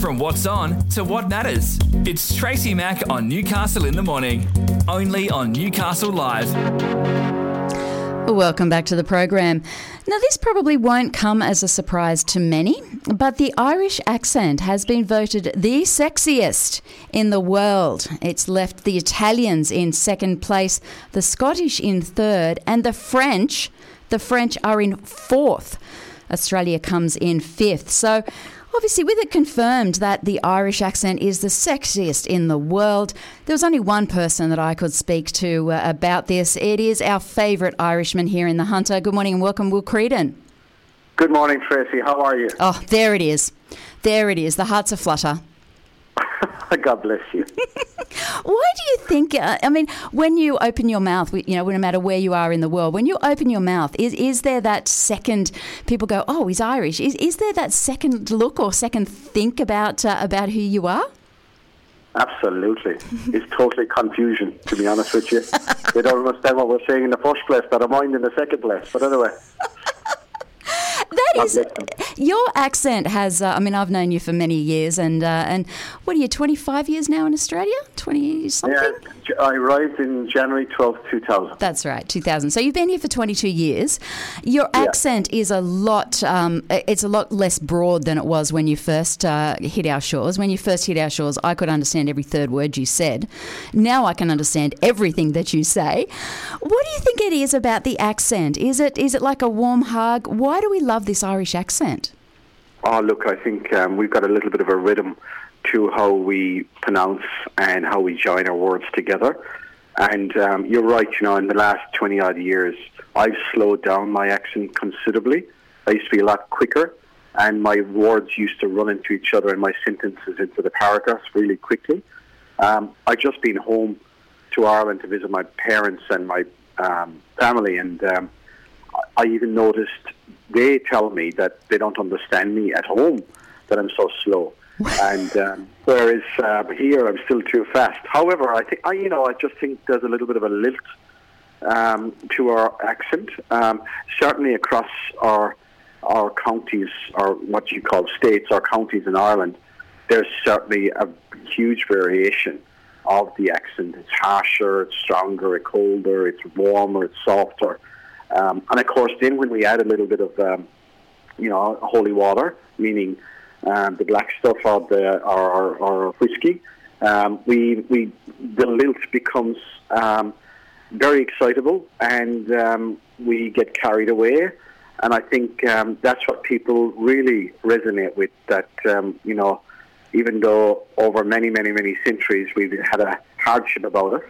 From what's on to what matters. It's Tracy Mack on Newcastle in the Morning. Only on Newcastle Live. Welcome back to the program. Now, this probably won't come as a surprise to many, but the Irish accent has been voted the sexiest in the world. It's left the Italians in second place, the Scottish in third, and the French, the French are in fourth. Australia comes in fifth. So, Obviously, with it confirmed that the Irish accent is the sexiest in the world, there was only one person that I could speak to uh, about this. It is our favourite Irishman here in the Hunter. Good morning and welcome, Will Creedon. Good morning, Tracy. How are you? Oh, there it is. There it is. The heart's a flutter. God bless you. Why do you think? Uh, I mean, when you open your mouth, you know, no matter where you are in the world, when you open your mouth, is is there that second? People go, "Oh, he's Irish." Is is there that second look or second think about uh, about who you are? Absolutely. it's totally confusion, to be honest with you. they don't understand what we're saying in the first place, but I mind in the second place. But anyway. That is your accent has. Uh, I mean, I've known you for many years, and uh, and what are you? Twenty five years now in Australia? Twenty something? Yeah, I arrived in January twelfth, two thousand. That's right, two thousand. So you've been here for twenty two years. Your yeah. accent is a lot. Um, it's a lot less broad than it was when you first uh, hit our shores. When you first hit our shores, I could understand every third word you said. Now I can understand everything that you say. What do you think it is about the accent? Is it is it like a warm hug? Why do we love this Irish accent? Oh, look, I think um, we've got a little bit of a rhythm to how we pronounce and how we join our words together. And um, you're right, you know, in the last 20 odd years, I've slowed down my accent considerably. I used to be a lot quicker, and my words used to run into each other and my sentences into the paragraphs really quickly. Um, I've just been home to Ireland to visit my parents and my um, family, and um, I even noticed they tell me that they don't understand me at home, that I'm so slow. and um, whereas uh, here I'm still too fast. However, I think I, you know, I just think there's a little bit of a lilt um, to our accent. Um, certainly across our our counties, or what you call states, or counties in Ireland, there's certainly a huge variation of the accent. It's harsher, it's stronger, it's colder, it's warmer, it's softer. Um, and of course, then when we add a little bit of, um, you know, holy water, meaning um, the black stuff or the or, whiskey, um, we we the lilt becomes um, very excitable, and um, we get carried away. And I think that's what people really resonate with. That you know, even though over many, many, many centuries we've had a hardship about it,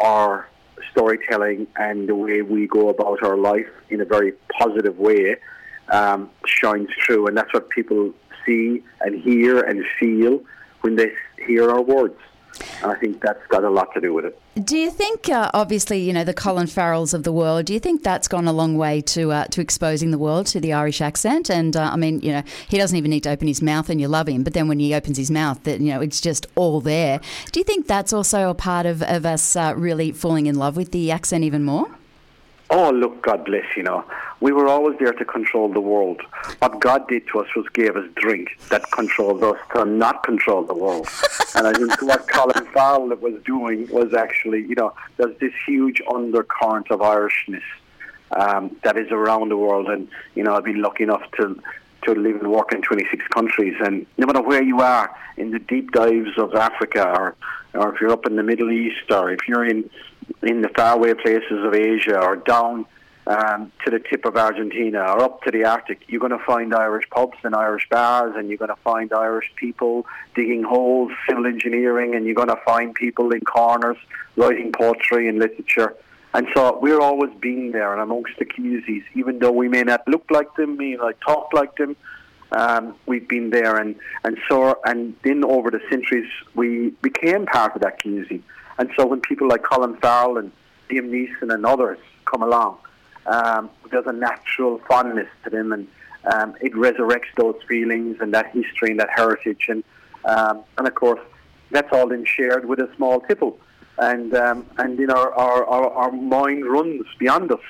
our storytelling and the way we go about our life in a very positive way um, shines through, and that's what people see and hear and feel when they hear our words. And I think that's got a lot to do with it. Do you think, uh, obviously, you know, the Colin Farrells of the world, do you think that's gone a long way to uh, to exposing the world to the Irish accent? And uh, I mean, you know, he doesn't even need to open his mouth and you love him, but then when he opens his mouth, that you know, it's just all there. Do you think that's also a part of, of us uh, really falling in love with the accent even more? Oh, look, God bless, you know. We were always there to control the world. What God did to us was gave us drink that controlled us to not control the world. and I think what Colin Farrell was doing was actually, you know, there's this huge undercurrent of Irishness um, that is around the world. And, you know, I've been lucky enough to to live and work in 26 countries. And no matter where you are, in the deep dives of Africa, or, or if you're up in the Middle East, or if you're in in the faraway places of Asia or down um, to the tip of Argentina or up to the Arctic, you're going to find Irish pubs and Irish bars, and you're going to find Irish people digging holes, civil engineering, and you're going to find people in corners writing poetry and literature. And so we're always being there and amongst the communities, even though we may not look like them, may not talk like them. Um, we've been there, and and so and then over the centuries we became part of that community. And so when people like Colin Farrell and Liam Neeson and others come along, um, there's a natural fondness to them, and um, it resurrects those feelings and that history and that heritage, and um, and of course that's all then shared with a small tipple, and um, and you know our, our our mind runs beyond us,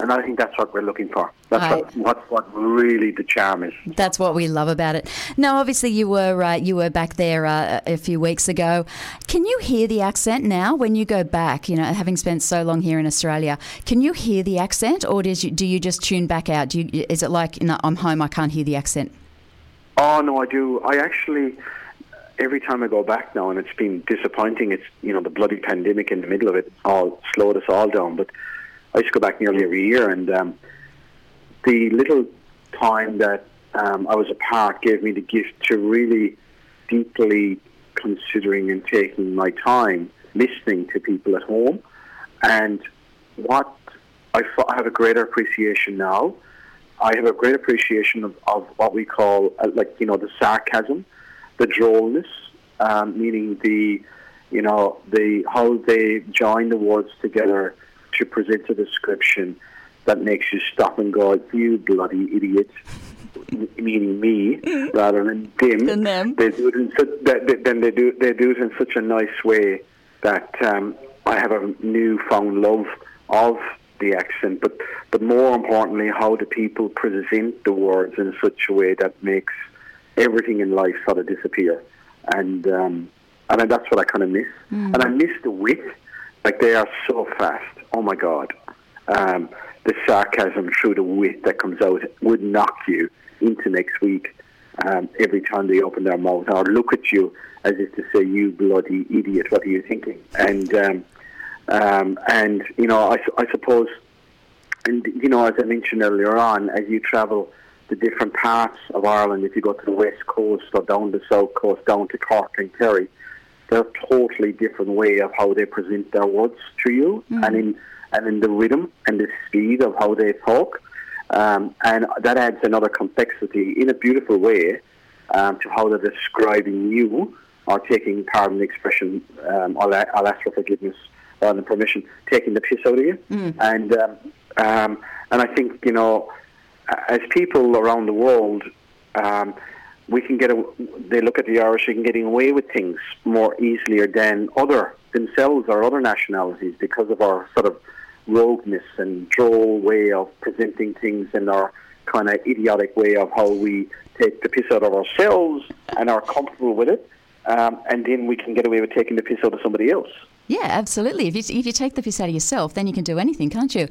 And I think that's what we're looking for. That's I- what, what, what really the charm is. That's what we love about it. Now, obviously, you were uh, you were back there uh, a few weeks ago. Can you hear the accent now when you go back? You know, having spent so long here in Australia, can you hear the accent, or does you, do you just tune back out? Do you, is it like, no, I'm home, I can't hear the accent? Oh no, I do. I actually every time I go back now, and it's been disappointing. It's you know the bloody pandemic in the middle of it all slowed us all down. But I used to go back nearly every year, and um, the little time that um, I was apart gave me the gift to really deeply considering and taking my time listening to people at home. And what I, have a greater appreciation now. I have a great appreciation of, of what we call, uh, like, you know, the sarcasm, the drollness, um, meaning the, you know, the how they join the words together to present a description that makes you stop and go, you bloody idiot, meaning me rather than them. Than them. They do it in such, that, that- then they do they do it in such a nice way that um, I have a newfound love of the accent, but but more importantly, how do people present the words in such a way that makes everything in life sort of disappear, and um, and that's what I kind of miss, and I miss the wit. Like they are so fast. Oh my god, um, the sarcasm through the wit that comes out would knock you into next week um, every time they open their mouth or look at you as if to say, "You bloody idiot! What are you thinking?" And um, um, and you know, I, I suppose, and you know, as I mentioned earlier on, as you travel the different parts of Ireland, if you go to the west coast or down the south coast, down to Cork and Kerry, they're a totally different way of how they present their words to you, and in and in the rhythm and the speed of how they talk, um, and that adds another complexity in a beautiful way um, to how they're describing you or taking, pardon the expression, um, I'll, I'll ask for forgiveness rather than permission, taking the piss out of you. And um, um, and I think you know, as people around the world, um, we can get. A, they look at the Irish and getting away with things more easily than other themselves or other nationalities because of our sort of rogueness and droll way of presenting things and our kind of idiotic way of how we take the piss out of ourselves and are comfortable with it. Um, and then we can get away with taking the piss out of somebody else. Yeah, absolutely. If you, if you take the piss out of yourself, then you can do anything, can't you?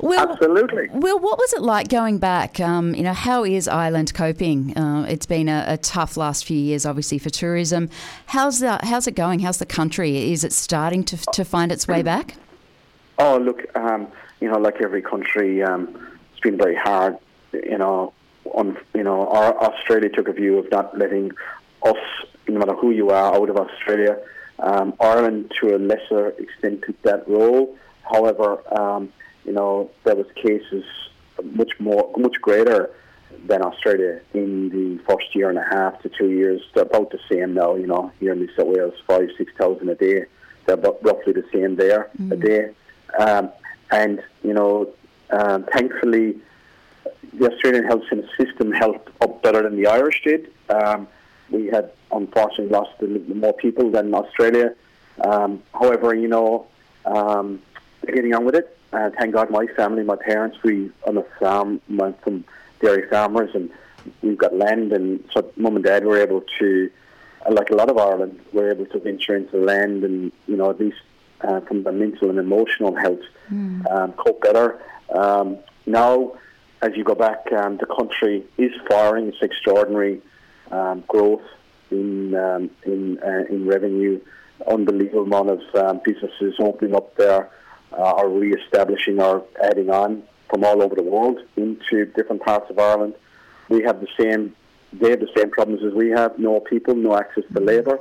Well, Absolutely. Well, what was it like going back? Um, you know, how is Ireland coping? Uh, it's been a, a tough last few years, obviously, for tourism. How's the, how's it going? How's the country? Is it starting to, to find its way back? Oh, look, um, you know, like every country, um, it's been very hard. You know, on you know, our, Australia took a view of not letting us, no matter who you are, out of Australia. Um, Ireland, to a lesser extent, took that role. However, um, you know, there was cases much more, much greater than Australia in the first year and a half to two years. They're about the same now. You know, here in New South Wales, five, six thousand a day. They're about roughly the same there a day. Um, and you know, um, thankfully, the Australian health system held up better than the Irish did. Um, we had unfortunately lost more people than Australia. Um, however, you know, um, they're getting on with it. Uh, thank God, my family, my parents, we on a farm, went from dairy farmers, and we've got land, and so mum and dad were able to, uh, like a lot of Ireland, were able to venture into land, and you know, at least uh, from the mental and emotional health, um, cope better. Um, now, as you go back, um, the country is firing. It's extraordinary um, growth in um, in uh, in revenue. Unbelievable amount of um, businesses opening up there, uh, or re-establishing or adding on from all over the world into different parts of Ireland. We have the same. They have the same problems as we have. No people, no access to labour.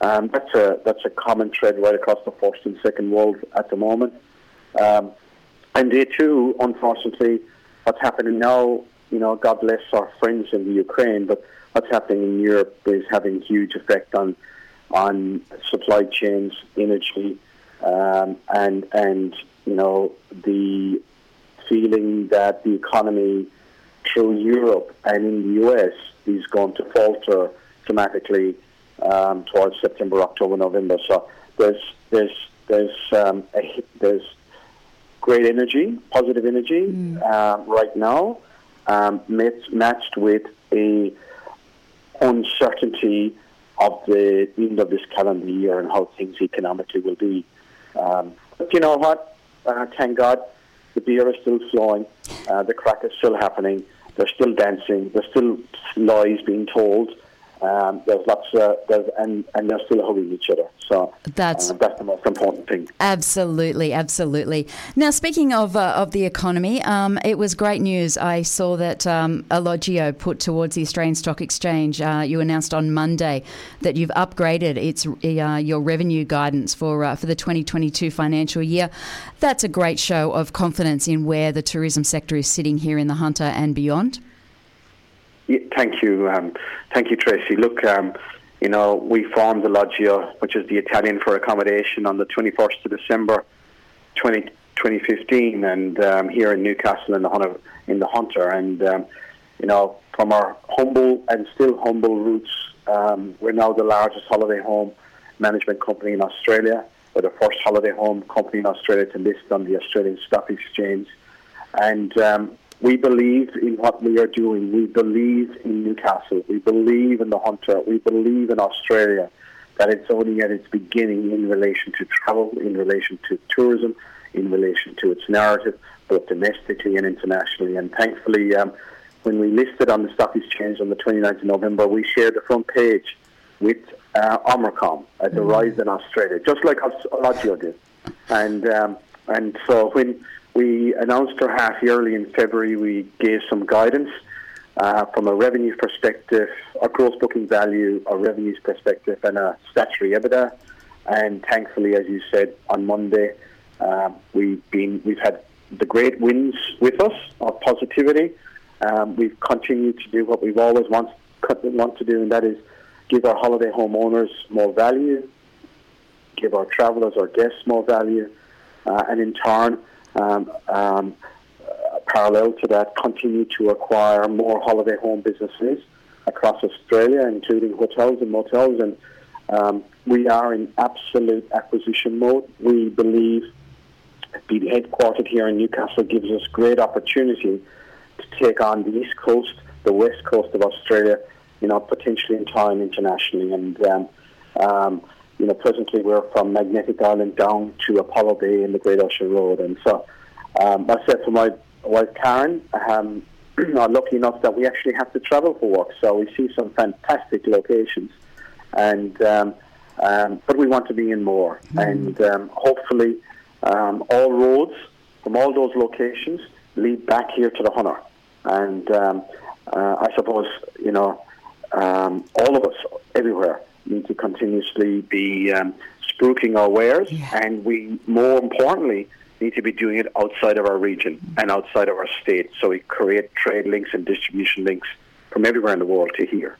Um, that's a that's a common thread right across the first and second world at the moment. Um, and they too, unfortunately, what's happening now, you know, God bless our friends in the Ukraine, but what's happening in Europe is having huge effect on on supply chains, energy, um, and and you know the feeling that the economy through Europe and in the US is going to falter dramatically um, towards September, October, November. So there's there's there's um, a, there's great energy, positive energy uh, right now, um, matched, with a uncertainty of the end of this calendar year and how things economically will be. Um, but you know what? Uh, thank God, the beer is still flowing, uh, the crack is still happening, they're still dancing, there's still lies being told. Um, there's lots of, there's, and, and they're still hugging each other. So That's- uh, that's the most important thing. Absolutely, absolutely. Now, speaking of uh, of the economy, um, it was great news. I saw that um, Alloggio put towards the Australian Stock Exchange. Uh, you announced on Monday that you've upgraded its uh, your revenue guidance for uh, for the 2022 financial year. That's a great show of confidence in where the tourism sector is sitting here in the Hunter and beyond. Yeah, thank you, um, thank you, Tracy. Look, um, you know, we formed the Alloggio, which is the Italian for accommodation, on the 21st of December, 20, 2015, and um, here in Newcastle in the Hunter, in the Hunter, and um, you know, from our humble and still humble roots, um, we're now the largest holiday home management company in Australia. We're the first holiday home company in Australia to list on the Australian Stock Exchange, and um, we believe in what we are doing. We believe in Newcastle. We believe in the Hunter. We believe in Australia. That it's only at its beginning in relation to travel, in relation to tourism, in relation to its narrative, both domestically and internationally. And thankfully, um, when we listed on the stock exchange on the 29th of November, we shared the front page with uh, at the Rise in Australia, just like Alloggio did. And um, and so when we announced our half yearly in February, we gave some guidance uh, from a revenue perspective, a gross booking value, a revenues perspective, and a statutory EBITDA. And thankfully, as you said on Monday, um, we've been we've had the great wins with us of positivity. Um, we've continued to do what we've always want, want to do, and that is give our holiday homeowners more value, give our travellers, our guests more value, uh, and in turn, um, um, parallel to that, continue to acquire more holiday home businesses across Australia, including hotels and motels. And um, we are in absolute acquisition mode. We believe being headquartered here in Newcastle gives us great opportunity to take on the east coast, the west coast of Australia, you know, potentially in time internationally. And um, um, you know, presently we're from Magnetic Island down to Apollo Bay in the Great Ocean Road. And so, um, myself and my wife Karen um, are lucky enough that we actually have to travel for work. So we see some fantastic locations, and um, um, but we want to be in more. And um, hopefully, um, all roads from all those locations lead back here to the Hunter. And um, uh, I suppose you know um, all of us everywhere need to continuously be um, spruiking our wares, Yeah. and we, more importantly, need to be doing it outside of our region and outside of our state, so we create trade links and distribution links from everywhere in the world to here.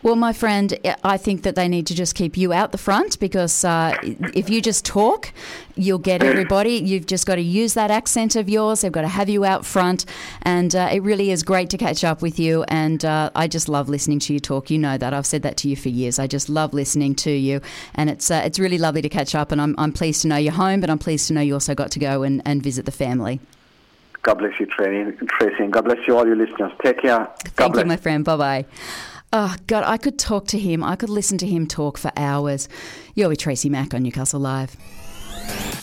Well, my friend, I think that they need to just keep you out the front because uh, if you just talk, you'll get everybody. You've just got to use that accent of yours. They've got to have you out front. And uh, it really is great to catch up with you. And uh, I just love listening to you talk. You know that. I've said that to you for years. I just love listening to you. And it's, uh, it's really lovely to catch up. And I'm, I'm pleased to know you're home, but I'm pleased to know you also got to go and, and visit the family. God bless you, Tracy, Tracy, and God bless you, all your listeners. Take care. God Thank bless. you, my friend. Bye bye. Oh, God, I could talk to him. I could listen to him talk for hours. You're with Tracy Mack on Newcastle Live.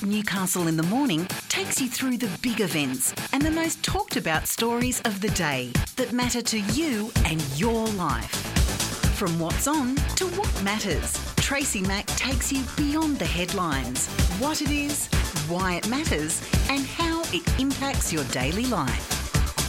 Newcastle in the Morning takes you through the big events and the most talked about stories of the day that matter to you and your life. From what's on to what matters, Tracy Mack takes you beyond the headlines, what it is, why it matters, and how it impacts your daily life.